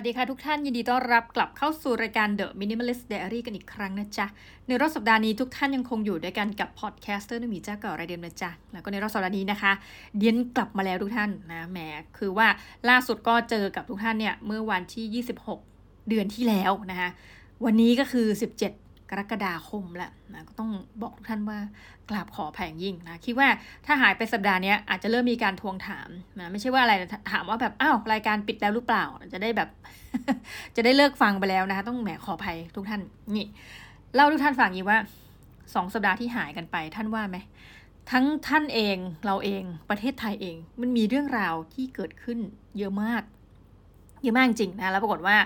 วัสดีค่ะทุกท่านยินดีต้อนรับกลับเข้าสู่รายการ The Minimalist Diary กันอีกครั้งนะจ๊ะ ในรอบสัปดาห์นี้ทุกท่านยังคงอยู่ด้วยกันกับ podcaster นมีเจ้าเก่ารายเดิมนะจ๊ะ แล้วก็ในรอบสัปดาห์นี้นะคะเดี๊ยนกลับมาแล้วทุกท่านนะแหมคือว่าล่าสุดก็เจอกับทุกท่านเนี่ยเมื่อวันที่ 26 เดือนที่แล้วนะคะวันนี้ก็คือ 17 กรกฎาคมแหละนะก็ต้องบอกทุกท่านว่ากราบขอแผงยิ่งนะ คิดว่าถ้าหายไปสัปดาห์นี้อาจจะเริ่มมีการทวงถามนะไม่ใช่ว่าอะไรถามว่าแบบอ้าวรายการปิดแล้วหรือเปล่า จะได้แบบ จะได้เลิกฟังไปแล้วนะคะต้องแหมขออภัยทุกท่านนี่เล่าทุกท่านฟังอย่ว่าสองสัปดาห์ที่หายกันไปท่านว่าไหมทั้งท่านเองเราเองประเทศไทยเอง มันมีเรื่องราวที่เกิดขึ้นเยอะมาก เยอะมากจริงนะแล้วปรากฏว่า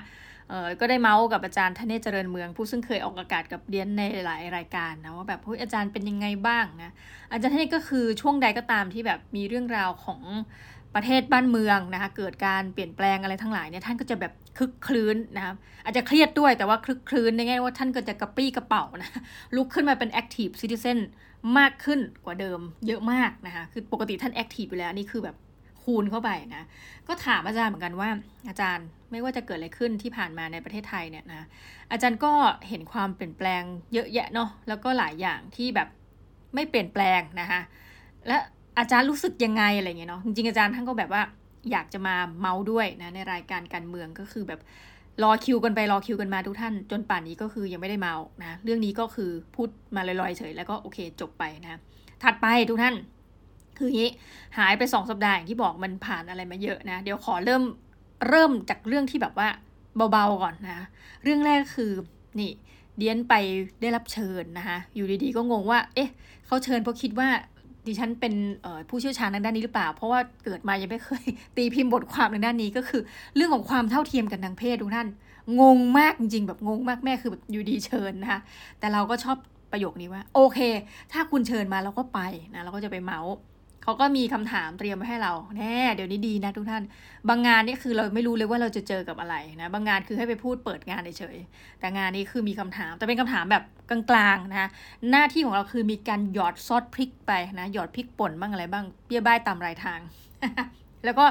เออก็ได้เมาส์กับอาจารย์ธเนศเจริญเมือง ผู้ซึ่งเคยออกอากาศกับเดียนในหลายรายการนะว่าแบบเฮ้ยอาจารย์เป็นยังไงบ้างนะอาจารย์ธเนศก็คือช่วงใดก็ตามที่แบบมีเรื่องราวของประเทศบ้านเมืองนะคะเกิดการเปลี่ยนแปลงอะไรทั้งหลายเนี่ยท่านก็จะแบบคึกครื้นนะครับอาจจะเครียดด้วยแต่ว่าคึกครื้นในแง่ว่าท่านก็จะกระปรี้กระเปร่านะลุกขึ้นมาเป็น active citizen มากขึ้นกว่าเดิมเยอะมากนะคะคือปกติท่าน active อยู่แล้วนี่คือแบบ คูณเข้าไปนะ ก็ถามอาจารย์เหมือนกันว่า อาจารย์ไม่ว่าจะเกิดอะไรขึ้นที่ผ่านมาในประเทศไทยเนี่ยนะอาจารย์ก็เห็นความเปลี่ยนแปลงเยอะแยะเนาะแล้วก็หลายอย่างที่แบบไม่เปลี่ยนแปลงนะคะและอาจารย์รู้สึกยังไงอะไรเงี้ยเนาะจริงๆอาจารย์ท่านก็แบบว่าอยากจะมาเมาด้วยนะในรายการการเมืองก็คือแบบรอคิวกันไปรอคิวกันมาทุกท่าน จนป่านนี้ก็คือยังไม่ได้เมานะเรื่องนี้ก็คือพูดมาลอยๆเฉยแล้วก็โอเคจบไปนะถัดไปทุกท่าน คืองี้หายไปสองสัปดาห์อย่างที่บอกมันผ่านอะไรมาเยอะนะ เดี๋ยวขอเริ่มเริ่มจากเรื่องที่แบบว่าเบาๆก่อนนะ เรื่องแรกคือนี่เดียนไปได้รับเชิญนะคะอยู่ดีๆก็งงว่า เอ๊ะเขาเชิญเพราะคิดว่าดิฉันเป็นผู้เชี่ยวชาญทางด้านนี้หรือเปล่า เพราะว่าเกิดมายังไม่เคยตีพิมพ์บทความทางด้านนี้ก็คือ เรื่องของความเท่าเทียมกันทางเพศทุกท่าน งงมากจริงๆ แบบงงมากแม่คือแบบอยู่ดีเชิญนะคะแต่เราก็ชอบประโยคนี้ว่า โอเค ถ้าคุณเชิญมาเราก็ไปนะเราก็จะไปเมาส์ เขาก็มีคำถามเตรียมไว้ให้เราแน่เดี๋ยวนี้ดีนะทุกท่าน บางงานนี่คือเราไม่รู้เลยว่าเราจะเจอกับอะไรนะ บางงานคือให้ไปพูดเปิดงานเฉยแต่งานนี้คือมีคำถาม แต่เป็นคำถามแบบกลางๆนะหน้าที่ของเราคือมีการหยอดซอสพริกไปนะหยอดพริกป่นบ้างอะไรบ้างเบี้ยบ้ายตามรายทาง แล้วก็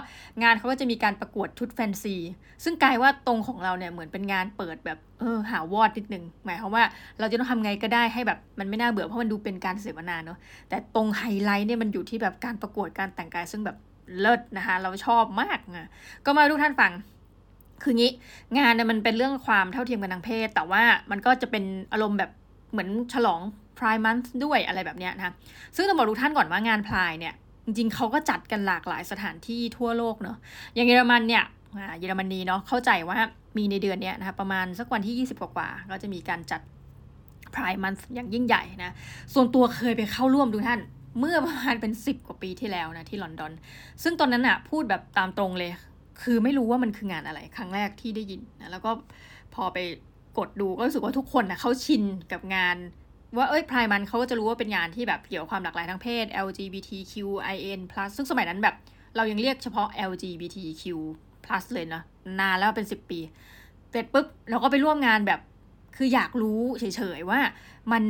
งานเขาก็จะมีการประกวดชุดแฟนซี ซึ่งกลายว่าตรงของเราเนี่ยเหมือนเป็นงานเปิดแบบเออหาวอดนิดนึงหมายความว่าเราจะต้องทำไงก็ได้ให้แบบมันไม่น่าเบื่อเพราะมันดูเป็นการเสวนาเนาะแต่ตรงไฮไลท์เนี่ยมันอยู่ที่แบบการประกวดการแต่งกายซึ่งแบบเลิศนะคะเราชอบมากนะก็มาทุกท่านฟังคืองี้งานเนี่ยมันเป็นเรื่องความเท่าเทียมกันทางเพศ แต่ว่ามันก็จะเป็นอารมณ์แบบเหมือนฉลอง Pride Month ด้วยอะไรแบบเนี้ยนะคะซึ่งต้องบอกทุกท่านก่อนว่างานพลายเนี่ย จริงๆเขาก็จัดกันหลากหลายสถานที่ทั่วโลกเนาะอย่างเยอรมันเนี่ยเยอรมนีเนาะเข้าใจว่ามีในเดือนนี้นะคะประมาณสักวันที่ 20 กว่าก็จะมีการจัดพรายมันอย่างยิ่งใหญ่นะส่วนตัวเคยไปเข้าร่วมดูท่านเมื่อประมาณเป็น 10 กว่าปีที่แล้วนะที่ลอนดอน ซึ่งตอนนั้นอะพูดแบบตามตรงเลย คือไม่รู้ว่ามันคืองานอะไร ครั้งแรกที่ได้ยินนะแล้วก็พอไปกดดูก็รู้สึกว่าทุกคนนะเขาชินกับงาน ว่าเอ้ยพรายมันเขาก็จะรู้ว่าเป็นงานที่แบบเกี่ยวความหลากหลายทางเพศ LGBTQIN+ ซึ่งสมัยนั้นแบบเรายังเรียกเฉพาะ LGBTQ+ เลยนะนานแล้วเป็นสิบปีเสร็จปุ๊บเราก็ไปร่วมงานแบบคืออยากรู้เฉยๆว่ามัน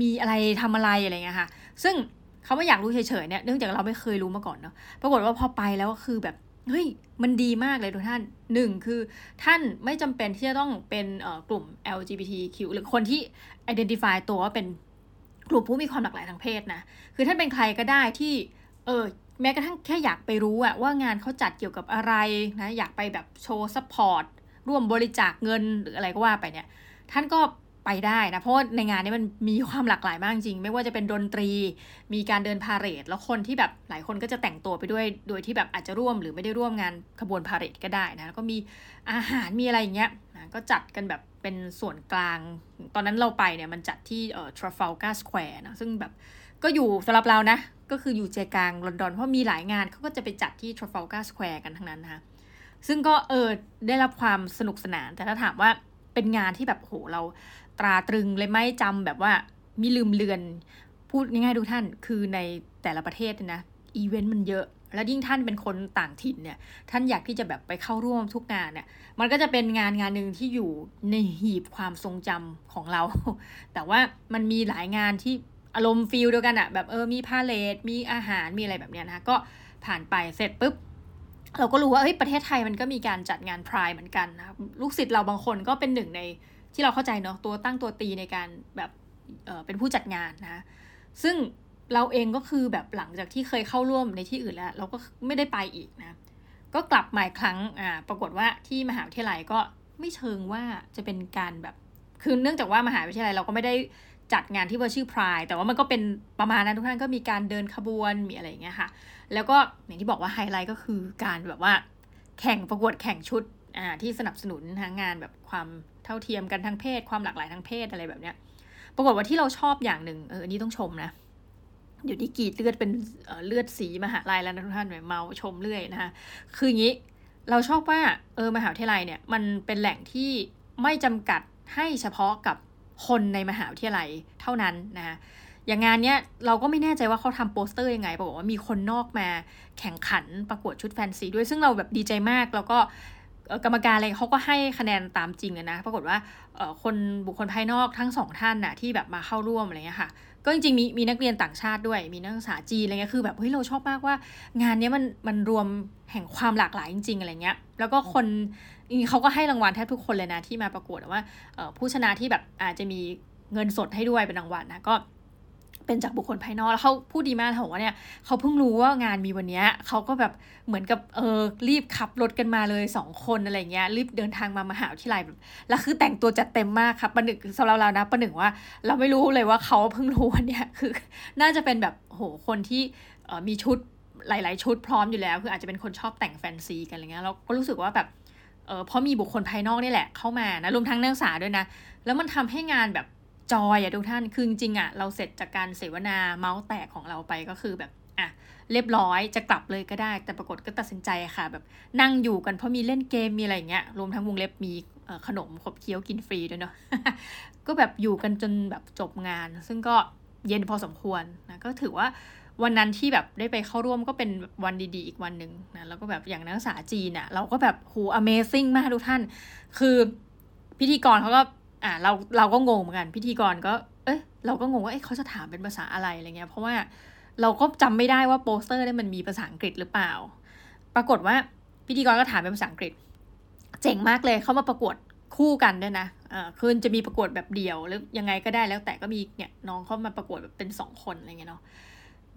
มีอะไรทำอะไรอะไรเงี้ยค่ะ ซึ่งเขาไม่อยากรู้เฉยๆเนี่ยเนื่องจากเราไม่เคยรู้มาก่อนเนาะปรากฏว่าพอไปแล้วก็คือแบบ เฮ้ยมันดีมากเลยทุกท่านหนึ่งคือท่านไม่จำเป็นที่จะต้องเป็นกลุ่ม LGBTQ หรือคนที่ identify ตัวว่าเป็นกลุ่มผู้มีความหลากหลายทางเพศนะ คือท่านเป็นใครก็ได้ที่เออแม้กระทั่งแค่อยากไปรู้อะว่างานเขาจัดเกี่ยวกับอะไรนะอยากไปแบบ show support ร่วมบริจาคเงินหรืออะไรก็ว่าไปเนี่ย ท่านก็ ไปได้นะ เพราะว่าในงานนี้มันมีความหลากหลายมากจริง ไม่ว่าจะเป็นดนตรี มีการเดินพาเหรดแล้วคนที่แบบหลายคนก็จะแต่งตัวไปด้วย โดยที่แบบอาจจะร่วมหรือไม่ได้ร่วมงานขบวนพาเหรดก็ได้นะแล้วก็มีอาหารมีอะไรอย่างเงี้ยนะก็จัดกันแบบเป็นส่วนกลาง ตอนนั้นเราไปเนี่ยมันจัดที่เอ่อ Trafalgar Square นะซึ่งแบบก็อยู่สำหรับเรานะ ก็คืออยู่ใจกลางลอนดอนเพราะมีหลายงานเขาก็จะไปจัดที่ Trafalgar Square กันทั้งนั้นนะคะซึ่งก็เออได้รับความสนุกสนาน แต่ถ้าถามว่าเป็นงานที่แบบโหเรา ตราตรึงเลยไม่จำแบบว่ามีลืมเลือน พูดง่ายๆทุกท่านคือในแต่ละประเทศนะอีเวนต์มันเยอะ แล้วยิ่งท่านเป็นคนต่างถิ่นเนี่ย ท่านอยากที่จะแบบไปเข้าร่วมทุกงานเนี่ย มันก็จะเป็นงานงานหนึ่งที่อยู่ในหีบความทรงจำของเรา แต่ว่ามันมีหลายงานที่อารมณ์ feel เดียวกันอะแบบเออมีพาเหรดมีอาหารมีอะไรแบบเนี้ยนะก็ผ่านไปเสร็จปุ๊บเราก็รู้ว่าเอ้ยประเทศไทยมันก็มีการจัดงาน Pride เหมือนกันนะลูกศิษย์เราบางคนก็เป็นหนึ่งใน ที่เราเข้าใจเนาะตัวตั้งตัวตีในการแบบเเป็นผู้จัดงานนะซึ่งเราเองก็คือแบบหลังจากที่เคยเข้าร่วมในที่อื่นแล้ว เราก็ไม่ได้ไปอีกนะ ก็กลับมาอีกครั้งอ่าปรากฏว่าที่มหาวิทยาลัยก็ไม่เชิงว่าจะเป็นการแบบคือเนื่องจากว่ามหาวิทยาลัยเราก็ไม่ได้จัดงานที่ว่าชื่อพรายแต่ว่ามันก็เป็นประมาณนั้นทุกท่านก็มีการเดินขบวนมีอะไรอย่างเงี้ยค่ะ แล้วก็อย่างที่บอกว่าไฮไลท์ก็คือการแบบว่า แข่งประกวดแข่งชุดอ่าที่สนับสนุนทางงานแบบความ เท่าเทียมกันทางเพศ ความหลากหลายทางเพศอะไรแบบเนี้ย ปรากฏว่าที่เราชอบอย่างหนึ่งเอออันนี้ต้องชมนะเดี๋ยวนี้กีดเลือดเป็นเลือดสีมหาลัยแล้วนะทุกท่านเมาชมเรื่อยนะคะคืออย่างนี้เราชอบว่าเออมหาวิทยาลัยเนี่ยมันเป็นแหล่งที่ไม่จำกัดให้เฉพาะกับคนในมหาวิทยาลัยเท่านั้นนะอย่างงานเนี้ยเราก็ไม่แน่ใจว่าเขาทำโปสเตอร์ยังไงบอกว่ามีคนนอกมาแข่งขันประกวดชุดแฟนซีด้วยซึ่งเราแบบดีใจมาก แล้วก็ กรรมการอะไรเขาก็ให้คะแนนตามจริงนะ ปรากฏว่าคนบุคคลภายนอกทั้งสองท่านน่ะที่แบบมาเข้าร่วมอะไรเงี้ยค่ะ ก็จริงๆมีมีนักเรียนต่างชาติด้วย มีนักศึกษาจีนอะไรเงี้ย คือแบบเฮ้ยเราชอบมากว่า งานนี้มันมันรวมแห่งความหลากหลายจริง ๆอะไรเงี้ย แล้วก็คนเขาก็ให้รางวัลแทบทุกคนเลยนะที่มาประกวดว่าผู้ชนะที่แบบอาจจะมีเงินสดให้ด้วยเป็นรางวัลนะ ก็ เป็นจากบุคคลภายนอกแล้วเขาพูดดีมากเขาบอกว่าเนี่ยเขาเพิ่งรู้ว่างานมีวันนี้เขาก็แบบเหมือนกับเออรีบขับรถกันมาเลยสองคนอะไรเงี้ยรีบเดินทางมามหาวิทยาลัยแบบแล้วคือแต่งตัวจัดเต็มมากครับประหนึ่งสำหรับเรานะประหนึ่งว่า เราไม่รู้เลยว่าเขาเพิ่งรู้วันนี้คือ น่าจะเป็นแบบโหคนที่มีชุดหลาย ๆ ชุดพร้อมอยู่แล้วคืออาจจะเป็นคนชอบแต่งแฟนซีกันอะไรเงี้ยเราก็รู้สึกว่าแบบเออเพราะมีบุคคลภายนอกนี่แหละเข้ามานะรวมทั้งนักศึกษาด้วยนะ แล้วมันทำให้งานแบบ จอยอะทุกท่านคือจริงๆอะเราเสร็จจากการเสวนาเมาส์แตกของเราไปก็คือแบบอะเรียบร้อยจะกลับเลยก็ได้ แต่ปรากฏก็ตัดสินใจค่ะ แบบนั่งอยู่กันเพราะมีเล่นเกมมีอะไรเงี้ยรวมทั้งวงเล็บมีขนมขบเคี้ยวกินฟรีด้วยเนาะก็แบบอยู่กันจนแบบจบงาน ซึ่งก็เย็นพอสมควรนะก็ถือว่าวันนั้นที่แบบได้ไปเข้าร่วมก็เป็นวันดีๆ อีกวันหนึ่งนะแล้วก็แบบอย่างนักศึกษาจีนอะเราก็แบบโห Amazing มากทุกท่าน คือพิธีกรเขาก็ อ่าเราเราก็งงเหมือนกัน พิธีกรก็ เอ๊ะเราก็งงว่าเอ๊ะเขาจะถามเป็นภาษาอะไรอะไรเงี้ย เพราะว่าเราก็จำไม่ได้ว่าโปสเตอร์เนี่ยมันมีภาษาอังกฤษหรือเปล่า ปรากฏว่าพิธีกรก็ถามเป็นภาษาอังกฤษ เจ๋งมากเลยเขามาประกวดคู่กันด้วยนะอ่าคือจะมีประกวดแบบเดี่ยวหรือยังไงก็ได้แล้วแต่ก็มีเนี่ยน้องเขามาประกวดแบบเป็นสองคนอะไรเงี้ยเนาะ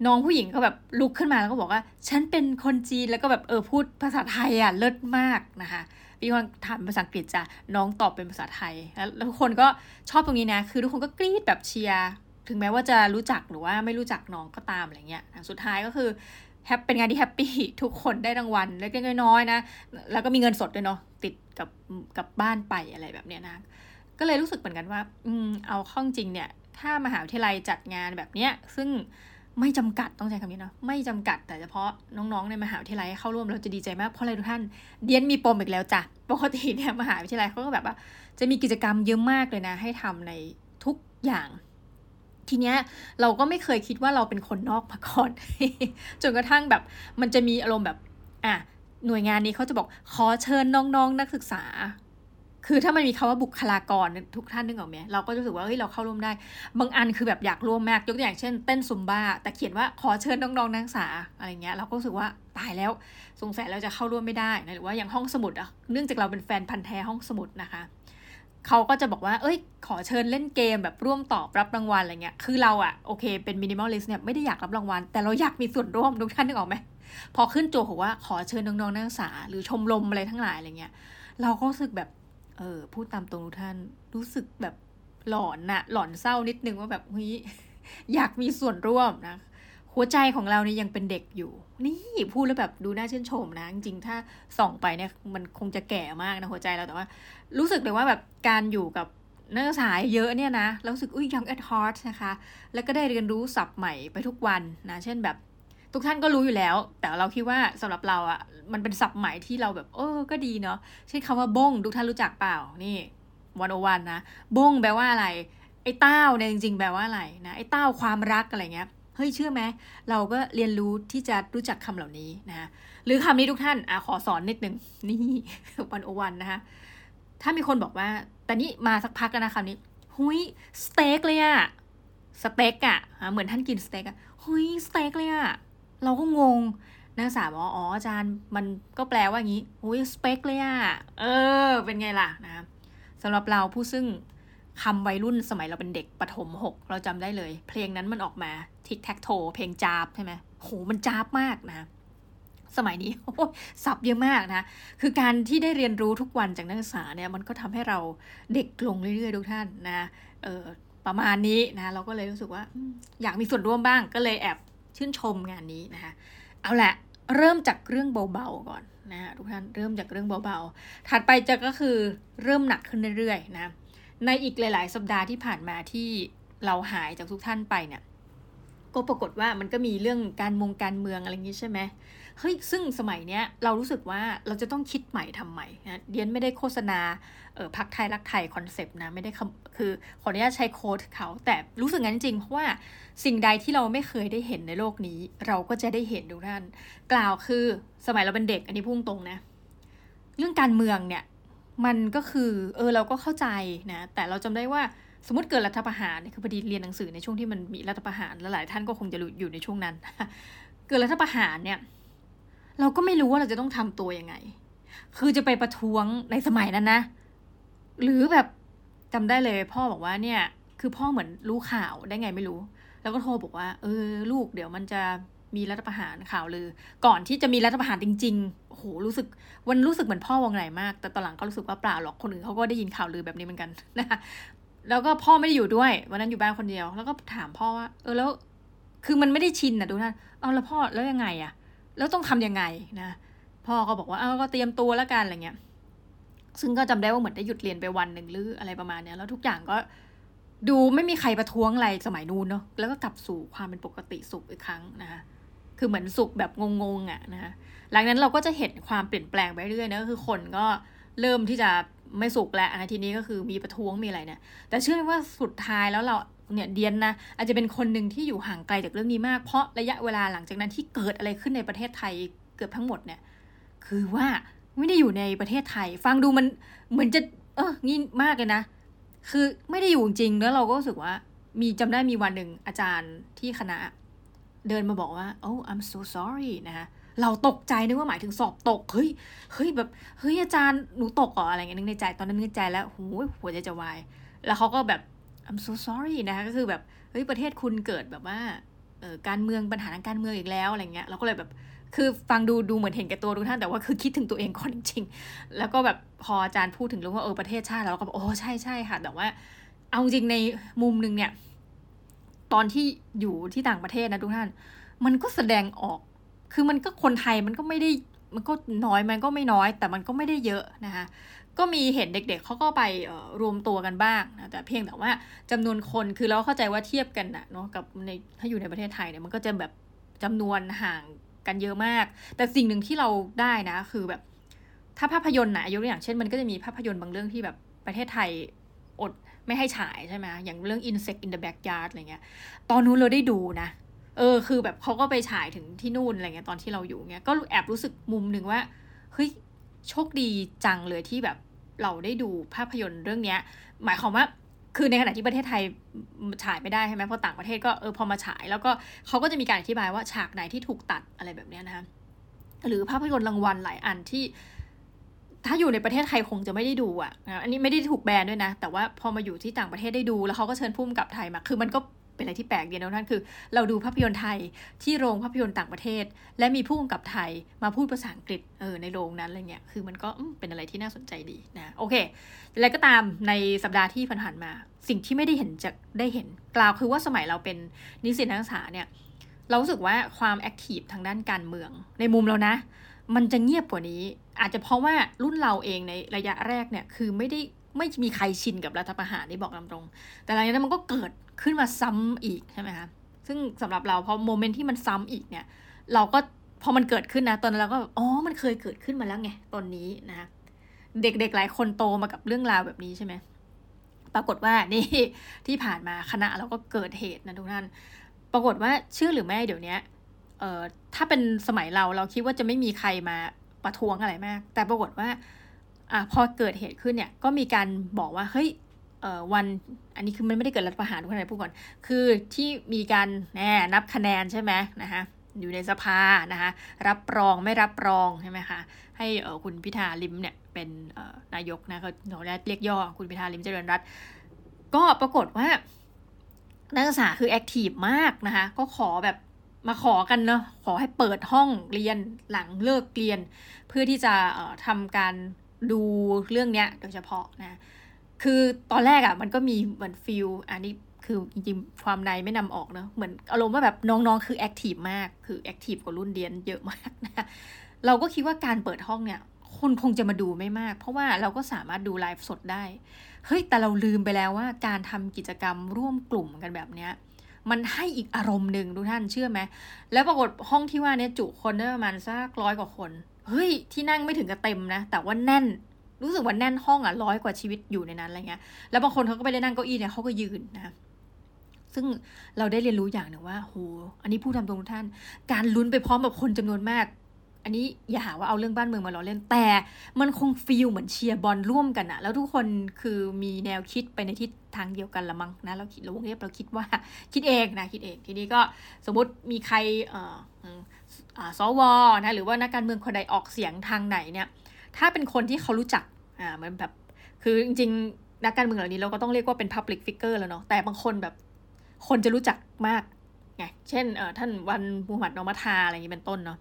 น้องผู้หญิงก็แบบลุกขึ้นมาแล้วก็บอกว่า ฉันเป็นคนจีนแล้วก็แบบเออพูดภาษาไทยอะเลิศมากนะคะ พี่คนถามภาษาอังกฤษจ้ะน้องตอบเป็นภาษาไทย แล้วทุกคนก็ชอบตรงนี้นะ คือทุกคนก็กรี๊ดแบบเชียร์ถึงแม้ว่าจะรู้จักหรือว่าไม่รู้จักน้องก็ตามอะไรเงี้ยสุดท้ายก็คือแฮปเป็นงานที่แฮปปี้ทุกคนได้รางวัลเล็กๆน้อยๆนะ แล้วก็มีเงินสดด้วยเนาะติดกับกับบ้านไปอะไรแบบเนี้ยนะ ก็เลยรู้สึกเหมือนกันว่า อืมเอาข้องจริงเนี่ย ถ้ามหาวิทยาลัยจัดงานแบบเนี้ยซึ่ง ไม่จำกัดต้องใช้คำนี้เนาะไม่จำกัดแต่เฉพาะน้องๆในมหาวิทยาลัยเข้าร่วมเราจะดีใจมากเพราะอะไรทุกท่านเดียนมีปมอีกแล้วจ้ะปกติเนี่ยมหาวิทยาลัยเขาก็แบบว่า จะมีกิจกรรมเยอะมากเลยนะ ให้ทำในทุกอย่าง ทีเนี้ยเราก็ไม่เคยคิดว่าเราเป็นคนนอกมาก่อนจนกระทั่งแบบ มันจะมีอารมณ์แบบ อะหน่วยงานนี้เขาจะบอกขอเชิญน้องๆนนักศึกษา คือถ้ามันมีคาว่าบุคลากรทุกท่านนึกออกไหมเราก็รู้สึกว่าเฮ้ยเราเข้าร่วมได้ บางอันคือแบบอยากร่วมมากยกตัวอย่างเช่นเต้นซุมบ้า แต่เขียนว่าขอเชิญน้องๆนักศึกษาอะไรเงี้ยเราก็รู้สึกว่าตายแล้วสงสัยเราจะเข้าร่วมไม่ได้นะหรือว่าอย่างห้องสมุดอะเนื่องจากเราเป็นแฟนพันธ์แท้ห้องสมุดนะคะเขาก็จะบอกว่า เอ้ย ขอเชิญเล่นเกมแบบร่วมตอบรับรางวัลอะไรเงี้ย คือเราอะโอเค เป็นมินิมอลลิสเนี่ยไม่ได้อยากรับรางวัล แต่เราอยากมีส่วนร่วมทุกท่านนึกออกไหม พอขึ้นโจหัวว่าขอเชิญน้องๆนักศึกษา หรือชมรมอะไรทั้งหลายอะไรเงี้ย เราก็รู้สึกแบบ เออพูดตามตรงทุกท่านรู้สึกแบบหลอนนะหลอนเศร้านิดนึงว่าแบบเฮ้ยอยากมีส่วนร่วมนะหัวใจของเราเนี่ยยังเป็นเด็กอยู่ นี่พูดแล้วแบบดูน่าชื่นชมนะ จริงๆ ถ้าส่องไปเนี่ยมันคงจะแก่มากนะหัวใจเราแต่ว่า รู้สึกเลยว่าแบบการอยู่กับนักศึกษาเยอะเนี่ยนะเราสึกอุ้ย young at heart นะคะ แล้วก็ได้เรียนรู้ศัพท์ใหม่ไปทุกวันนะ เช่นแบบ ทุกท่านก็รู้อยู่แล้ว แต่เราคิดว่าสำหรับเราอะ่ะมันเป็นศัพท์ใหม่ที่เราแบบ เออก็ดีเนาะเช่นคำว่าบงทุกท่านรู้จักเปล่านี่วันโอวันนะบงแปลว่าอะไร ไอ้เต้าเนี่ยจริงๆ แปลว่าอะไรนะไอ้เต้าความรักอะไรเงี้ยเฮ้ยเชื่อไหมเราก็เรียนรู้ที่จะรู้จักคำเหล่านี้นะหรือคำนี้ทุกท่านอะขอสอนนิดนึงนี่วันโอวันนะคะถ้ามีคนบอกว่า แต่นี่มาสักพักกันนะคำนี้หุยสเต็กเลยอะสเต็กอะเหมือนท่านกินสเต็กอะหุยสเต็กเลยอะ เราก็งงนักศึกษาบอกอ๋ออาจารย์มันก็แปลว่าอย่างนี้อุ้ยสเปคเลยอะเออ เป็นไงล่ะนะสำหรับเราผู้ซึ่งคำวัยรุ่นสมัยเราเป็นเด็กปฐมหกเราจำได้เลย เพลงนั้นมันออกมาtic-tac-toe เพลงจ๊าบใช่ไหมโหมันจ๊าบมากนะ สมัยนี้ศัพท์เยอะมากนะ คือการที่ได้เรียนรู้ทุกวันจากนักศึกษาเนี่ยมันก็ทำให้เราเด็กลงเรื่อยๆทุกท่านนะเออประมาณนี้นะ เราก็เลยรู้สึกว่า อยากมีส่วนร่วมบ้างก็เลยแอบ ชื่นชมงานนี้นะคะเอาละเริ่มจากเรื่องเบาๆก่อนนะทุกท่านเริ่มจากเรื่องเบาๆ ถัดไปจะก็คือเริ่มหนักขึ้นเรื่อยๆนะในอีกหลาย ๆ สัปดาห์ที่ผ่านมาที่เราหายจากทุกท่านไปเนี่ยก็ปรากฏว่ามันก็มีเรื่องการมงการเมืองอะไรอย่างนี้ใช่ไหม เฮ้ยซึ่งสมัยเนี้ยเรารู้สึกว่าเราจะต้องคิดใหม่ทำใหม่นะเดี๊ยนไม่ได้โฆษณาเออพรรคไทยรักไทย concept นะไม่ได้คือขออนุญาตใช้ quote เขาแต่รู้สึกงั้นจริงเพราะว่าสิ่งใดที่เราไม่เคยได้เห็นในโลกนี้ เราก็จะได้เห็นทุกท่าน กล่าวคือสมัยเราเป็นเด็กอันนี้พุ่งตรงนะเรื่องการเมืองเนี่ยมันก็คือเออเราก็เข้าใจนะแต่เราจำได้ว่าสมมติเกิดรัฐประหารคือพอดีเรียนหนังสือในช่วงที่มันมีรัฐประหารแล้วหลายท่านก็คงจะอยู่ในช่วงนั้น เกิดรัฐประหารเนี่ย เราก็ไม่รู้ว่าเราจะต้องทำตัวยังไง คือจะไปประท้วงในสมัยนั้นนะ หรือแบบจำได้เลย พ่อบอกว่าเนี่ย คือพ่อเหมือนรู้ข่าวได้ไงไม่รู้ แล้วก็โทรบอกว่า เออ ลูกเดี๋ยวมันจะมีรัฐประหารข่าวลือ ก่อนที่จะมีรัฐประหารจริงๆโหรู้สึกวันรู้สึกเหมือนพ่อวงไหนมาก แต่ตอนหลังก็รู้สึกว่าเปล่าหรอกคนอื่นเขาก็ได้ยินข่าวลือแบบนี้เหมือนกันนะคะแล้วก็พ่อไม่ได้อยู่ด้วยวันนั้นอยู่บ้านคนเดียว แล้วก็ถามพ่อว่า เออแล้ว คือมันไม่ได้ชินนะดูท่านเอาแล้วพ่อแล้วยังไงอะ แล้วต้องทํำยังไงนะพ่อก็บอกว่าเอาก็เตรียมตัวแล้วกันอะไรเงี้ยซึ่งก็จำได้ว่าเหมือนได้หยุดเรียนไปวันหนึ่งหรืออะไรประมาณเนี้ยแล้วทุกอย่างก็ดูไม่มีใครประท้วงอะไรสมัยนู้นเนาะแล้วก็กลับสู่ความเป็นปกติสุขอีกครั้งนะคะคือเหมือนสุขแบบงงๆอะนะคะหลังนั้นเราก็จะเห็นความเปลี่ยนแปลงไปเรื่อยนะคือคนก็เริ่มที่จะไม่สุขแล้วนะทีนี้ก็คือมีประท้วงมีอะไรเนี่ยแต่เชื่อไหมว่าสุดท้ายแล้วเรา เนี่ยเดียนนะอาจจะเป็นคนหนึ่งที่อยู่ห่างไกลจากเรื่องนี้มาก เพราะระยะเวลาหลังจากนั้นที่เกิดอะไรขึ้นในประเทศไทยเกือบทั้งหมดเนี่ย คือว่าไม่ได้อยู่ในประเทศไทย ฟังดูมันเหมือนจะเอองี้มากเลยนะ คือไม่ได้อยู่จริงแล้วเราก็รู้สึกว่า มีจำได้มีวันหนึ่งอาจารย์ที่คณะ เดินมาบอกว่า oh I'm so sorry นะคะเราตกใจนึกว่าหมายถึงสอบตก เฮ้ย เฮ้ยแบบ เฮ้ยอาจารย์หนูตกเหรออะไรเงี้ยนึกในใจตอนนั้นนึกในใจแล้วโหหัวใจจะวาย แล้วเขาก็แบบ I'm so sorry นะคะก็คือแบบเฮ้ยประเทศคุณเกิดแบบว่าเออการเมืองปัญหาทางการเมืองอีกแล้วอะไรเงี้ยเราก็เลยแบบคือฟังดูดูเหมือนเห็นแก่ตัวทุกท่านแต่ว่าคือคิดถึงตัวเองก่อนจริงๆ แล้วก็แบบพออาจารย์พูดถึงเรื่องว่าเออประเทศชาติเราก็แบบโอ้ใช่ใช่ค่ะ แต่ว่าเอาจริงในมุมหนึ่งเนี่ย ตอนที่อยู่ที่ต่างประเทศนะทุกท่าน มันก็แสดงออก คือมันก็คนไทยมันก็ไม่ได้มันก็น้อยมันก็ไม่น้อย แต่มันก็ไม่ได้เยอะนะคะ ก็มีเห็นเด็กๆเขาก็ไปรวมตัวกันบ้างนะแต่เพียงแต่ว่าจำนวนคนคือเราเข้าใจว่าเทียบกันนะเนาะกับในถ้าอยู่ในประเทศไทยเนี่ยมันก็จะแบบจำนวนห่างกันเยอะมาก แต่สิ่งหนึ่งที่เราได้นะ คือแบบถ้าภาพยนตร์นะยกตัวอย่างเช่นมันก็จะมีภาพยนตร์บางเรื่องที่แบบประเทศไทยอดไม่ให้ฉายใช่ไหมอย่างเรื่อง Insect in the Backyard อะไรเงี้ย ตอนนู้นเราได้ดูนะ เออ คือแบบเขาก็ไปฉายถึงที่นู่นอะไรเงี้ยตอนที่เราอยู่เงี้ย ก็แอบรู้สึกมุมหนึ่งว่า เฮ้ย โชคดีจังเลยที่แบบ เราได้ดูภาพยนตร์เรื่องเนี้ยหมายความว่าคือในขณะที่ประเทศไทยฉายไม่ได้ใช่ไหมเพราะต่างประเทศก็เออพอมาฉาย แล้วก็เขาก็จะมีการอธิบายว่าฉากไหนที่ถูกตัดอะไรแบบนี้นะคะหรือภาพยนตร์รางวัลหลายอันที่ ถ้าอยู่ในประเทศไทยคงจะไม่ได้ดูอะอันนี้ไม่ได้ถูกแบนด้วยนะ แต่ว่าพอมาอยู่ที่ต่างประเทศได้ดูแล้วเขาก็เชิญพุ่มกับไทยมา คือมันก็ เป็นอะไรที่แปลกเดียวนะท่านคือ เราดูภาพยนตร์ไทยที่โรงภาพยนตร์ต่างประเทศ และมีผู้กำกับไทยมาพูดภาษาอังกฤษเออในโรงนั้นอะไรเงี้ยคือมันก็เป็นอะไรที่น่าสนใจดีนะโอเคแล้วก็ตามในสัปดาห์ที่ผ่านๆมา สิ่งที่ไม่ได้เห็นจะได้เห็นกล่าวคือว่าสมัยเราเป็นนิสิตนักศึกษาเนี่ยเรารู้สึกว่าความ active ทางด้านการเมือง ในมุมเรานะ มันจะเงียบกว่านี้ อาจจะเพราะว่ารุ่นเราเองในระยะแรกเนี่ยคือไม่ได้ ไม่มีใครชินกับรัฐประหารนี่บอกตามตรง แต่หลังจากนั้นมันก็เกิดขึ้นมาซ้ำอีกใช่ไหมคะซึ่งสำหรับเราพอ moment ที่มันซ้ำอีกเนี่ย เราก็พอมันเกิดขึ้นนะตอนนั้นเราก็อ๋อมันเคยเกิดขึ้นมาแล้วไงตอนนี้นะคะเด็กๆหลายคนโตมากับเรื่องราวแบบนี้ใช่ไหมปรากฏว่านี่ที่ผ่านมาคณะเราก็เกิดเหตุนะทุกท่าน ปรากฏว่าเชื่อหรือไม่เดี๋ยวนี้เอ่อถ้าเป็นสมัยเราเราคิดว่าจะไม่มีใครมาประท้วงอะไรมาก แต่ปรากฏว่า อะพอเกิดเหตุขึ้นเนี่ยก็มีการบอกว่าเฮ้ยเอ่อวันอันนี้คือมันไม่ได้เกิดรัฐประหารทุกคนพูดก่อน คือที่มีการแนนับคะแนนใช่ไหมนะคะอยู่ในสภานะคะรับรองไม่รับรองใช่ไหมคะให้คุณพิธาลิมเนี่ยเป็นนายกนะเขาเรียกย่อคุณพิธาลิมเจริญรัตน์ก็ปรากฏว่านักศึกษาคือ active มากนะคะก็ขอแบบมาขอกันเนาะขอให้เปิดห้องเรียนหลังเลิกเรียน เพื่อที่จะทำการ ดูเรื่องเนี้ยโดยเฉพาะนะ คือตอนแรกอะ่ะมันก็มีเหมือน feel อันนี้คือจริงๆความในไม่นำออกเนาะเหมือนอารมณ์ว่าแบบน้องๆ คือ active มากคือ active กว่ารุ่นเดี๊ยนเยอะมากนะเราก็คิดว่าการเปิดห้องเนี่ยคนคงจะมาดูไม่มาก เพราะว่าเราก็สามารถดูไลฟ์สดได้เฮ้ยแต่เราลืมไปแล้วว่าการทำกิจกรรมร่วมกลุ่มกันแบบเนี้ยมันให้อีกอารมณ์หนึ่งทุกท่านเชื่อไหมแล้วปรากฏห้องที่ว่านี้จุคนได้ประมาณสักร้อยกว่าคน เฮ้ยที่นั่งไม่ถึงกับเต็มนะ แต่ว่าแน่นรู้สึกว่าแน่นห้องอะร้อยกว่าชีวิตอยู่ในนั้นอะไรเงี้ย แล้วบางคนเขาก็ไปได้นั่งเก้าอี้เนี่ยเขาก็ยืนนะซึ่งเราได้เรียนรู้อย่างหนึ่งว่าโหอันนี้พูดตามตรงทุกท่าน การลุ้นไปพร้อมกับคนจำนวนมาก อันนี้อย่าหาว่าเอาเรื่องบ้านเมืองมาล้อเล่น แต่มันคงฟีลเหมือนเชียร์บอลร่วมกันอะแล้วทุกคนคือมีแนวคิดไปในทิศทางเดียวกันละมั้งนะ เราคิดเราวงเล็บเราคิดว่าคิดเองนะคิดเอง ทีนี้ก็สมมติมีใครเอ่อ สวนะหรือว่านักการเมืองคนใดออกเสียงทางไหนเนี่ย ถ้าเป็นคนที่เขารู้จักอ่ามันแบบคือจริงๆนักการเมืองเหล่านี้เราก็ต้องเรียกว่าเป็น Public Figure แล้วเนาะแต่บางคนแบบคนจะรู้จักมากไงเช่นเอ่อท่านวันมูฮัมหมัดนอมัทาอะไรอย่างนี้เป็นต้นเนาะ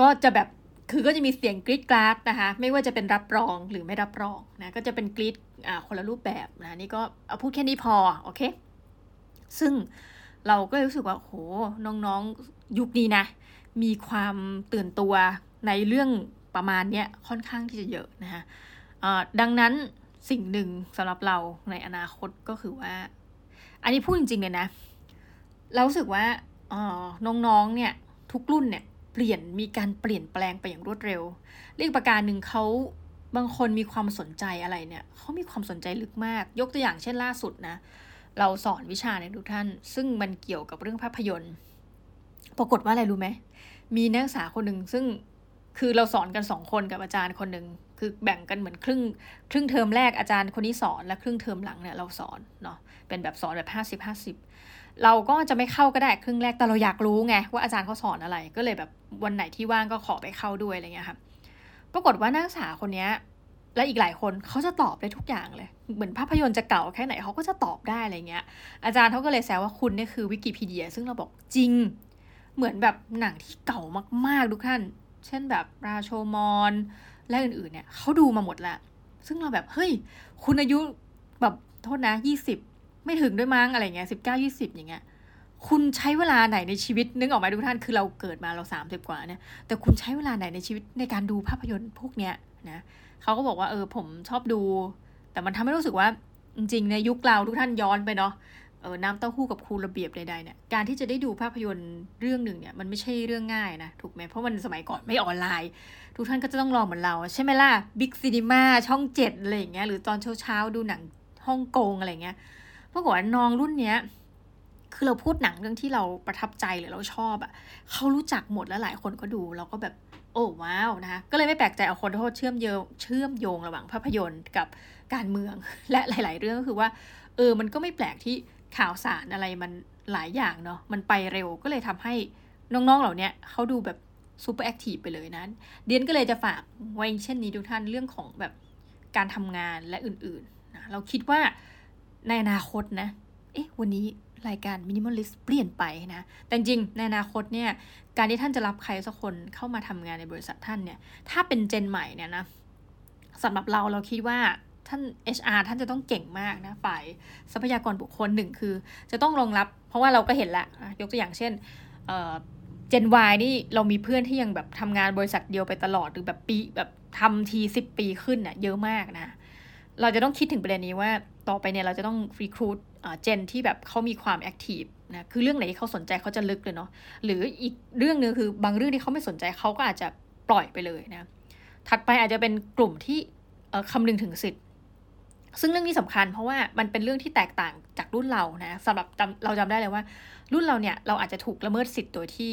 ก็จะแบบคือก็จะมีเสียงกรีดกราดนะคะ ไม่ว่าจะเป็นรับรองหรือไม่รับรองนะก็จะเป็นกรีดอ่าคนละรูปแบบนะนี่ก็เอาพูดแค่นี้พอโอเค ซึ่ง เราก็รู้สึกว่าโหน้องๆยุคนี้นะ มีความตื่นตัวในเรื่องประมาณเนี้ยค่อนข้างที่จะเยอะนะคะดังนั้นสิ่งหนึ่งสำหรับเราในอนาคตก็คือว่า อันนี้พูดจริงๆเลยนะ เราสึกว่าน้องๆเนี่ยทุกรุ่นเนี่ยเปลี่ยนมีการเปลี่ยนแปลงไปอย่างรวดเร็ว เรียกประการหนึ่งเขาบางคนมีความสนใจอะไรเนี่ยเขามีความสนใจลึกมาก ยกตัวอย่างเช่นล่าสุดนะ เราสอนวิชาในทุกท่าน ซึ่งมันเกี่ยวกับเรื่องภาพยนตร์ ปรากฏว่าอะไรรู้ไหม มีนักศึกษาคนหนึ่งซึ่งคือเราสอนกันสองคนกับอาจารย์คนหนึ่งคือแบ่งกันเหมือนครึ่งครึ่งเทอมแรกอาจารย์คนนี้สอนและครึ่งเทอมหลังเนี่ยเราสอนเนาะเป็นแบบสอนแบบห้าสิบห้าสิบเราก็จะไม่เข้าก็ได้ครึ่งแรกแต่เราอยากรู้ไงว่าอาจารย์เขาสอนอะไร ก็เลยแบบวันไหนที่ว่างก็ขอไปเข้าด้วยอะไรเงี้ยครับปรากฏว่านักศึกษาคนนี้ และอีกหลายคนเขาจะตอบได้ทุกอย่างเลย เหมือนภาพยนตร์จะเก่าแค่ไหนเขาก็จะตอบได้อะไรเงี้ย อาจารย์เขาก็เลยแซวว่าคุณเนี่ยคือวิกิพีเดีย ซึ่งเราบอกจริง เหมือนแบบหนังที่เก่ามากๆทุกท่าน เช่นแบบราโชมอนและอื่นๆเนี่ยเขาดูมาหมดล้วซึ่งเราแบบเฮ้ย คุณอายุแบบโทษนะยี่สิบไม่ถึงด้วยมั้งอะไรเงี้ยสิบเก้ายี่สิบอย่างเงี้ยคุณใช้เวลาไหนในชีวิตนึกออกไหมทุกท่านคือเราเกิดมาเราสามสิบกว่าเนี่ยแต่คุณใช้เวลาไหนในชีวิตในการดูภาพยนตร์พวกเนี้ยนะเขาก็บอกว่าเออผมชอบดู แต่มันทำให้รู้สึกว่าจริงๆในยุคเราทุกท่านย้อนไปเนาะเออน้ำเต้าหู้กับครูระเบียบใดๆเนี่ยการที่จะได้ดูภาพยนตร์เรื่องหนึ่งเนี่ยมันไม่ใช่เรื่องง่ายนะถูกไหมเพราะมันสมัยก่อนไม่ออนไลน์ ทุกท่านก็จะต้องรอเหมือนเรา ใช่ไหมล่ะบิ๊กซีนีมาช่องเจ็ดอะไรอย่างเงี้ยหรือตอนเช้าๆดูหนังฮ่องกงอะไรเงี้ยปรากฏว่าน้องรุ่นเนี้ยคือเราพูดหนังเรื่องที่เราประทับใจหรือเราชอบอะ่ะเขารู้จักหมดแล้วหลายคนก็ดู เราก็แบบ โอ้ wow นะคะก็เลยไม่แปลกใจเอ้าขอโทษเชื่อมโยงเชื่อมโยงระหว่างภาพยนตร์กับการเมือง และหลาย ๆ เรื่องก็คือว่า เออมันก็ไม่แปลกที่ข่าวสารอะไรมันหลายอย่างเนาะมันไปเร็วก็เลยทำให้น้อง ๆ เหล่านี้เขาดูแบบ super active ไปเลยนะเดี๊ยนก็เลยจะฝากไว้เช่นนี้ทุกท่านเรื่องของแบบการทำงานและอื่นๆนะเราคิดว่าในอนาคตนะ เอ๊ะ วันนี้ รายการมินิมอลลิสต์เปลี่ยนไปนะ แต่จริงในอนาคตเนี่ย การที่ท่านจะรับใครสักคนเข้ามาทำงานในบริษัทท่านเนี่ย ถ้าเป็นเจนใหม่เนี่ยนะสำหรับเราเราคิดว่าท่าน HR ท่านจะต้องเก่งมากนะฝ่ายทรัพยากรบุคคลหนึ่งคือ จะต้องรองรับ เพราะว่าเราก็เห็นละยกตัวอย่างเช่นเจน Y นี่เรามีเพื่อนที่ยังแบบทำงานบริษัทเดียวไปตลอดหรือแบบปีแบบทำทีสิบปีขึ้นนะ่ะเยอะมากนะ เราจะต้องคิดถึงประเด็นนี้ว่าต่อไปเนี่ยเราจะต้องรีคูด เจนที่แบบเขามีความแอคทีฟนะคือเรื่องไหนที่เขาสนใจเขาจะลึกเลยเนาะหรืออีกเรื่องนึงคือบางเรื่องที่เขาไม่สนใจเขาก็อาจจะปล่อยไปเลยนะถัดไปอาจจะเป็นกลุ่มที่คำนึงถึงสิทธิ์ซึ่งเรื่องนี้สำคัญเพราะว่ามันเป็นเรื่องที่แตกต่างจากรุ่นเรานะสำหรับเราจำได้เลยว่า รุ่นเราเนี่ยเราอาจจะถูกละเมิดสิทธิ์โดยที่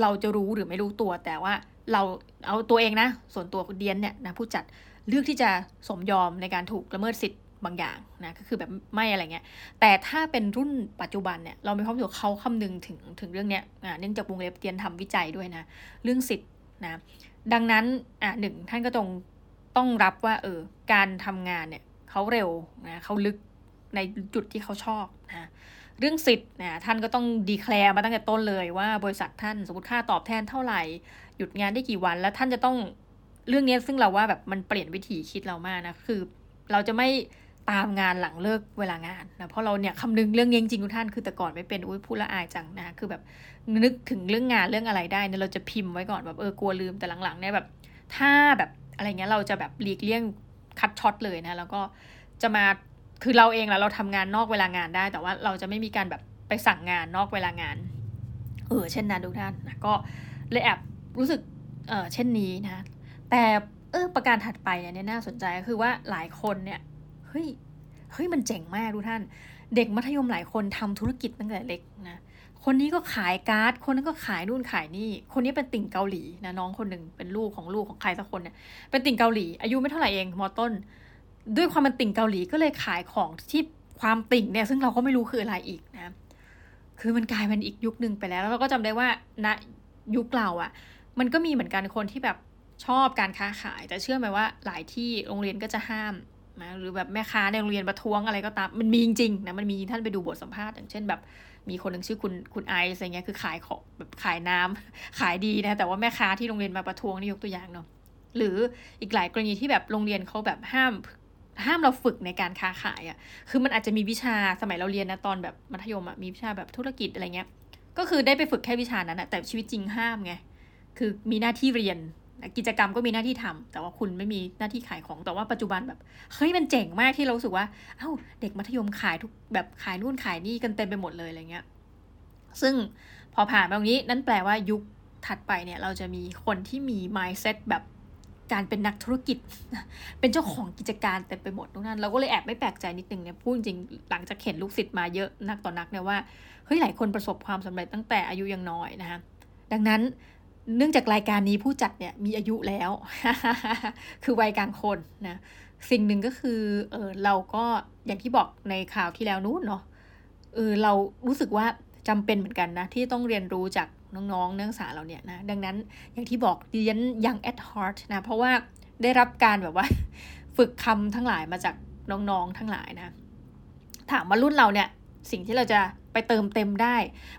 เราจะรู้หรือไม่รู้ตัว แต่ว่าเราเอาตัวเองนะ ส่วนตัวเดียนเนี่ยนะผู้จัดเลือกที่จะสมยอมในการถูกละเมิดสิทธิ์ บางอย่างนะก็คือแบบไม่อะไรเงี้ยแต่ถ้าเป็นรุ่นปัจจุบันเนี่ยเรามีความรู้สึกเขาคำนึงถึงถึงเรื่องเนี้ยอ่าเนื่องจากวงเล็บเตียนทำวิจัยด้วยนะเรื่องสิทธิ์นะดังนั้นอ่าหนึ่งท่านก็ตรงต้องรับว่าเออการทำงานเนี่ยเขาเร็วนะเขาลึกในจุดที่เขาชอบนะเรื่องสิทธิ์นะท่านก็ต้องดีแคลร์มาตั้งแต่ต้นเลยว่าบริษัทท่านสมมติค่าตอบแทนเท่าไหร่ หยุดงานได้กี่วัน แล้วท่านจะต้องเรื่องนี้ซึ่งเราว่าแบบมันเปลี่ยนวิธีคิดเรามากนะคือ เราจะไม่ ตามงานหลังเลิกเวลางานนะเพราะเราเนี่ยคำนึงเรื่องจริงทุกท่านคือแต่ก่อนไม่เป็นอุ้ยพูดละอายจังนะคือแบบนึกถึงเรื่องงานเรื่องอะไรได้เนี่ยเราจะพิมพ์ไว้ก่อนแบบเออกลัวลืมแต่หลังๆเนี่ยแบบถ้าแบบอะไรเงี้ยเราจะแบบหลีกเลี่ยงคัดช็อตเลยนะแล้วก็จะมาคือเราเองแล้วเราทำงานนอกเวลางานได้ แต่ว่าเราจะไม่มีการแบบไปสั่งงานนอกเวลางานเออเช่นนั้นทุกท่านนะก็เลยแอบรู้สึกเออเช่นนี้นะแต่เออประการถัดไปเนี่ยน่าสนใจก็คือว่าหลายคนเนี่ย ฮ้ยเฮ้ยมันเจ๋งมากทุกท่าน เด็กมัธยมหลายคนทำธุรกิจตั้งแต่เล็กนะคนนี้ก็ขายการ์ด คนนั้นก็ขายนู่นขายนี่ คนนี้เป็นติ่งเกาหลีนะน้องคนหนึ่งเป็นลูกของลูกของใครสักคนเนี่ยเป็นติ่งเกาหลี อายุไม่เท่าไหร่เองมอต้น ด้วยความเป็นติ่งเกาหลีก็เลยขายของที่ความติ่งเนี่ยซึ่งเราก็ไม่รู้คืออะไรอีกนะคือมันกลายเป็นอีกยุคหนึ่งไปแล้ว แล้วเราก็จำได้ว่าณยุคเราอะ่ะ มันก็มีเหมือนกันคนที่แบบชอบการค้าขาย แต่เชื่อไหมว่าหลายที่โรงเรียนก็จะห้าม นะหรือแบบแม่ค้าในโรงเรียนประท้วงอะไรก็ตามมันมีจริงๆนะมันมีท่านไปดูบทสัมภาษณ์อย่างเช่นแบบมีคนหนึ่งชื่อคุณคุณไอซ์อะไรเงี้ยคือขายของแบบขายน้ำขายดีนะแต่ว่าแม่ค้าที่โรงเรียนมาประท้วงนี่ยกตัวอย่างเนาะหรืออีกหลายกรณีที่แบบโรงเรียนเขาแบบห้ามห้ามเราฝึกในการค้าขายอะ่ะ คือมันอาจจะมีวิชาสมัยเราเรียนนะตอนแบบมัธยมอะ่ะมีวิชาแบบธุรกิจอะไรเงี้ย ก็คือได้ไปฝึกแค่วิชานั้นอะแต่ชีวิตจริงห้ามไง คือมีหน้าที่เรียน กิจกรรมก็มีหน้าที่ทำแต่ว่าคุณไม่มีหน้าที่ขายของแต่ว่าปัจจุบันแบบเฮ้ยมันเจ๋งมากที่เราสึกว่าเอ้าเด็กมัธยมขายทุกแบบขายนู่นขายนี่กันเต็มไปหมดเลยอะไรเงี้ยซึ่งพอผ่านไปตรงนี้นั่นแปลว่ายุคถัดไปเนี่ยเราจะมีคนที่มี mindset แบบการเป็นนักธุรกิจ เป็นเจ้าของกิจการเต็มไปหมดทุกนั้น เราก็เลยแอบไม่แปลกใจนิดนึงเนี่ยพูดจริงหลังจากเห็นลูกศิษย์มาเยอะนักต่อนักเนี่ยว่าเฮ้ยหลายคนประสบความสำเร็จตั้งแต่อายุยังน้อยนะคะดังนั้น เนื่องจากรายการนี้ผู้จัดเนี่ยมีอายุแล้ว คือวัยกลางคนนะสิ่งหนึ่งก็คือเออเราก็อย่างที่บอกในข่าวที่แล้วนู้นเนาะเออเรารู้สึกว่าจำเป็นเหมือนกันนะ ที่ต้องเรียนรู้จากน้องๆนักศึกษาเราเนี่ยนะดังนั้นอย่างที่บอกเรียนยัง at heart นะ เพราะว่าได้รับการแบบว่า ฝึกคำทั้งหลายมาจากน้องๆทั้งหลายนะ ถามว่ารุ่นเราเนี่ย สิ่งที่เราจะ ไปเติมเต็มได้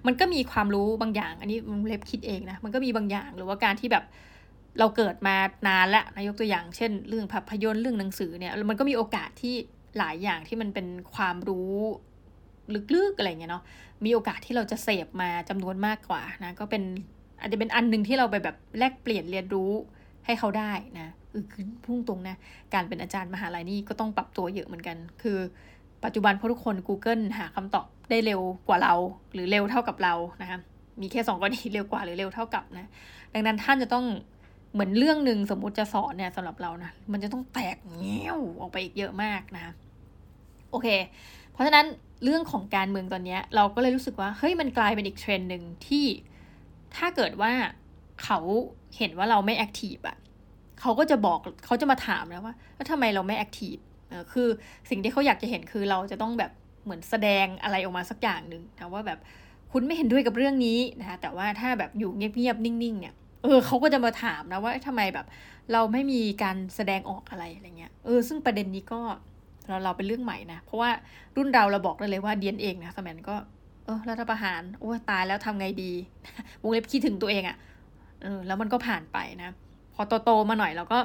มันก็มีความรู้บางอย่าง อันนี้เล็บคิดเองนะมันก็มีบางอย่างหรือว่าการที่แบบเราเกิดมานานแล้วนะยกตัวอย่างเช่น เรื่องภาพยนตร์เรื่องหนังสือเนี่ยมันก็มีโอกาสที่หลายอย่างที่มันเป็นความรู้ลึกๆอะไรเงี้ยเนาะมีโอกาสที่เราจะเสพมาจำนวนมากกว่านะก็เป็นอาจจะเป็นอันหนึ่งที่เราไปแบบแลกเปลี่ยนเรียนรู้ให้เขาได้นะคือพุ่งตรงนะการเป็นอาจารย์มหาลัยนี่ก็ต้องปรับตัวเยอะเหมือนกัน คือ ปัจจุบันเพราะทุกคน Google หาคำตอบได้เร็วกว่าเรา หรือเร็วเท่ากับเรานะคะมีแค่สองกรณีเร็วกว่าหรือเร็วเท่ากับนะ ดังนั้นท่านจะต้องเหมือนเรื่องหนึ่งสมมุติจะสอนเนี่ยสำหรับเรานะมันจะต้องแตกเงี้ยวออกไปอีกเยอะมากนะโอเค เพราะฉะนั้นเรื่องของการเมืองตอนนี้เราก็เลยรู้สึกว่าเฮ้ยมันกลายเป็นอีกเทรนด์หนึ่งที่ถ้าเกิดว่าเขาเห็นว่าเราไม่ active อะเขาก็จะบอกเขาจะมาถามนะว่าแล้วทำไมเราไม่ active คือสิ่งที่เขาอยากจะเห็นคือเราจะต้องแบบเหมือนแสดงอะไรออกมาสักอย่างหนึ่งนะว่าแบบคุณไม่เห็นด้วยกับเรื่องนี้นะคะแต่ว่าถ้าแบบอยู่เงียบๆนิ่งๆเนี่ยเออเขาก็จะมาถามนะว่าทำไมแบบ เราไม่มีการแสดงออกอะไรอะไรเงี้ยเออซึ่งประเด็นนี้ก็เราเราเป็นเรื่องใหม่นะ เพราะว่ารุ่นเราเราบอกได้เลยว่าเดี๊ยนเองนะสมัยนั้นก็ เออรัฐประหารโอ้ตายแล้วทำไงดี วงเล็บคิดถึงตัวเองอะ่ะเออแล้วมันก็ผ่านไปนะ พอโตๆมาหน่อยเราก็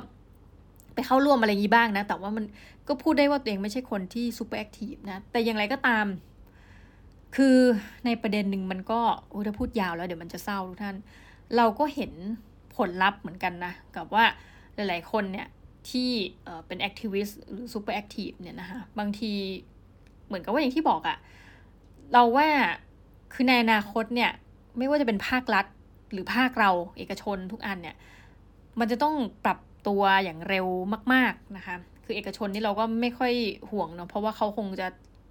ไปเข้าร่วมอะไรอย่างนี้บ้างนะ แต่ว่ามันก็พูดได้ว่าตัวเองไม่ใช่คนที่ super active นะ แต่อย่างไรก็ตาม คือในประเด็นหนึ่งมันก็โอ้ถ้าพูดยาวแล้วเดี๋ยวมันจะเศร้าทุกท่าน เราก็เห็นผลลัพธ์เหมือนกันนะ กับว่าหลาย ๆ คนเนี่ยที่เป็น activist หรือ super active เนี่ยนะคะบางทีเหมือนกับว่าอย่างที่บอกอะเราว่าคือในอนาคตเนี่ยไม่ว่าจะเป็นภาครัฐหรือภาคเราเอกชนทุกอันเนี่ย มันจะต้องปรับ ตัวอย่างเร็วมาก ๆนะคะ คือเอกชนนี่เราก็ไม่ค่อยห่วงเนาะเพราะว่าเขาคงจะ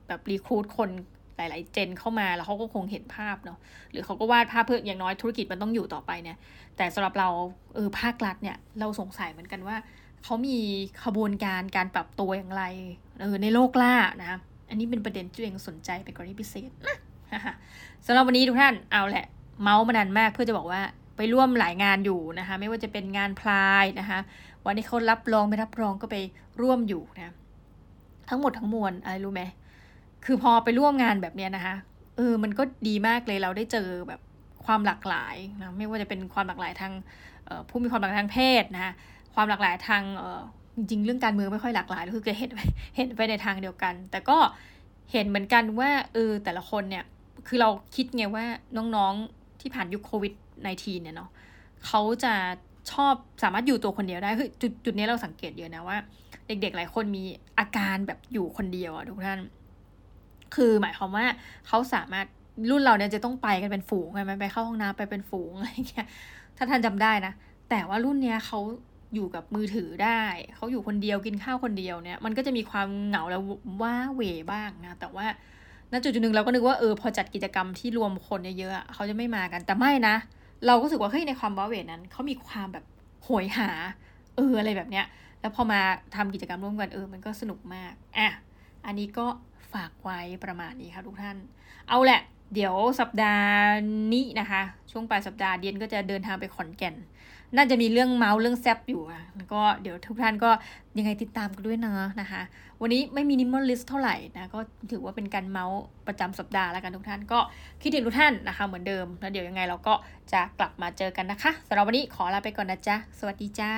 แบบ recruit คนหลายๆเจนเข้ามาแล้วเขาก็คงเห็นภาพเนาะหรือเขาก็วาดภาพเพื่ออย่างน้อยธุรกิจมันต้องอยู่ต่อไปเนี่ย แต่สำหรับเราเออภาครัฐเนี่ยเราสงสัยเหมือนกันว่าเขามีขบวนการการปรับตัวอย่างไรเออในโลกล่านะคะอันนี้เป็นประเด็นที่เองสนใจเป็นกรณีพิเศษนะสำหรับวันนี้ทุกท่านเอาแหละ เมาส์มานานมากเพื่อจะบอกว่า ไปร่วมหลายงานอยู่นะคะไม่ว่าจะเป็นงานพลายนะคะวันนี้เขารับรองไม่รับรองก็ไปร่วมอยู่นะทั้งหมดทั้งมวลอะไรรู้ไหมคือพอไปร่วมงานแบบเนี้ยนะคะเออมันก็ดีมากเลยเราได้เจอแบบความหลากหลายนะไม่ว่าจะเป็นความหลากหลายทางผู้มีความหลากหลายทางเพศนะคะความหลากหลายทางจริงๆเรื่องการเมืองไม่ค่อยหลากหลายคือจะเห็นเห็นไปในทางเดียวกัน แต่ก็เห็นเหมือนกันว่าเออแต่ละคนเนี่ยคือเราคิดไงว่าน้องๆที่ผ่านยุคโควิด -19 เนี่ยเนาะเขาจะชอบสามารถอยู่ตัวคนเดียวได้คือจุดจุดนี้เราสังเกตเยอะนะว่า เด็กๆ หลายคนมีอาการแบบอยู่คนเดียวอะทุกท่าน คือหมายความว่าเขาสามารถรุ่นเราเนี่ยจะต้องไปกันเป็นฝูงใช่ไหมไปเข้าห้องน้ำไปเป็นฝูงอะไรเงี้ยถ้าท่านจำได้นะแต่ว่ารุ่นเนี้ยเขาอยู่กับมือถือได้เขาอยู่คนเดียวกินข้าวคนเดียวเนี่ย มันก็จะมีความเหงาแล้วว่าเวบ้างนะแต่ว่าณจุดจุดหนึ่งเราก็นึกว่าเออพอจัดกิจกรรมที่รวมคนเยอะๆเขาจะไม่มากันแต่ไม่นะเเราก็รู้สึกว่าเฮ้ยในความว้าเวนั้นเขามีความแบบโหยหา เอออะไรแบบเนี้ย แล้วพอมาทำกิจกรรมร่วมกันเออมันก็สนุกมากอะอันนี้ก็ฝากไว้ประมาณนี้ค่ะทุกท่าน เอาแหละ เดี๋ยวสัปดาห์นี้นะคะ ช่วงปลายสัปดาห์เดียนก็จะเดินทางไปขอนแก่น น่าจะมีเรื่องเมาส์เรื่องแซบอยู่อะแล้วก็เดี๋ยวทุกท่านก็ยังไงติดตามกันด้วยนะนะคะ วันนี้ไม่มีนิมอลลิสเท่าไหร่นะ ก็ถือว่าเป็นการเมาส์ประจำสัปดาห์แล้วกันทุกท่านก็คิดถึงทุกท่านนะคะ เหมือนเดิม แล้วเดี๋ยวยังไงเราก็จะกลับมาเจอกันนะคะสำหรับวันนี้ขอลาไปก่อนนะจ๊ะ สวัสดีจ้า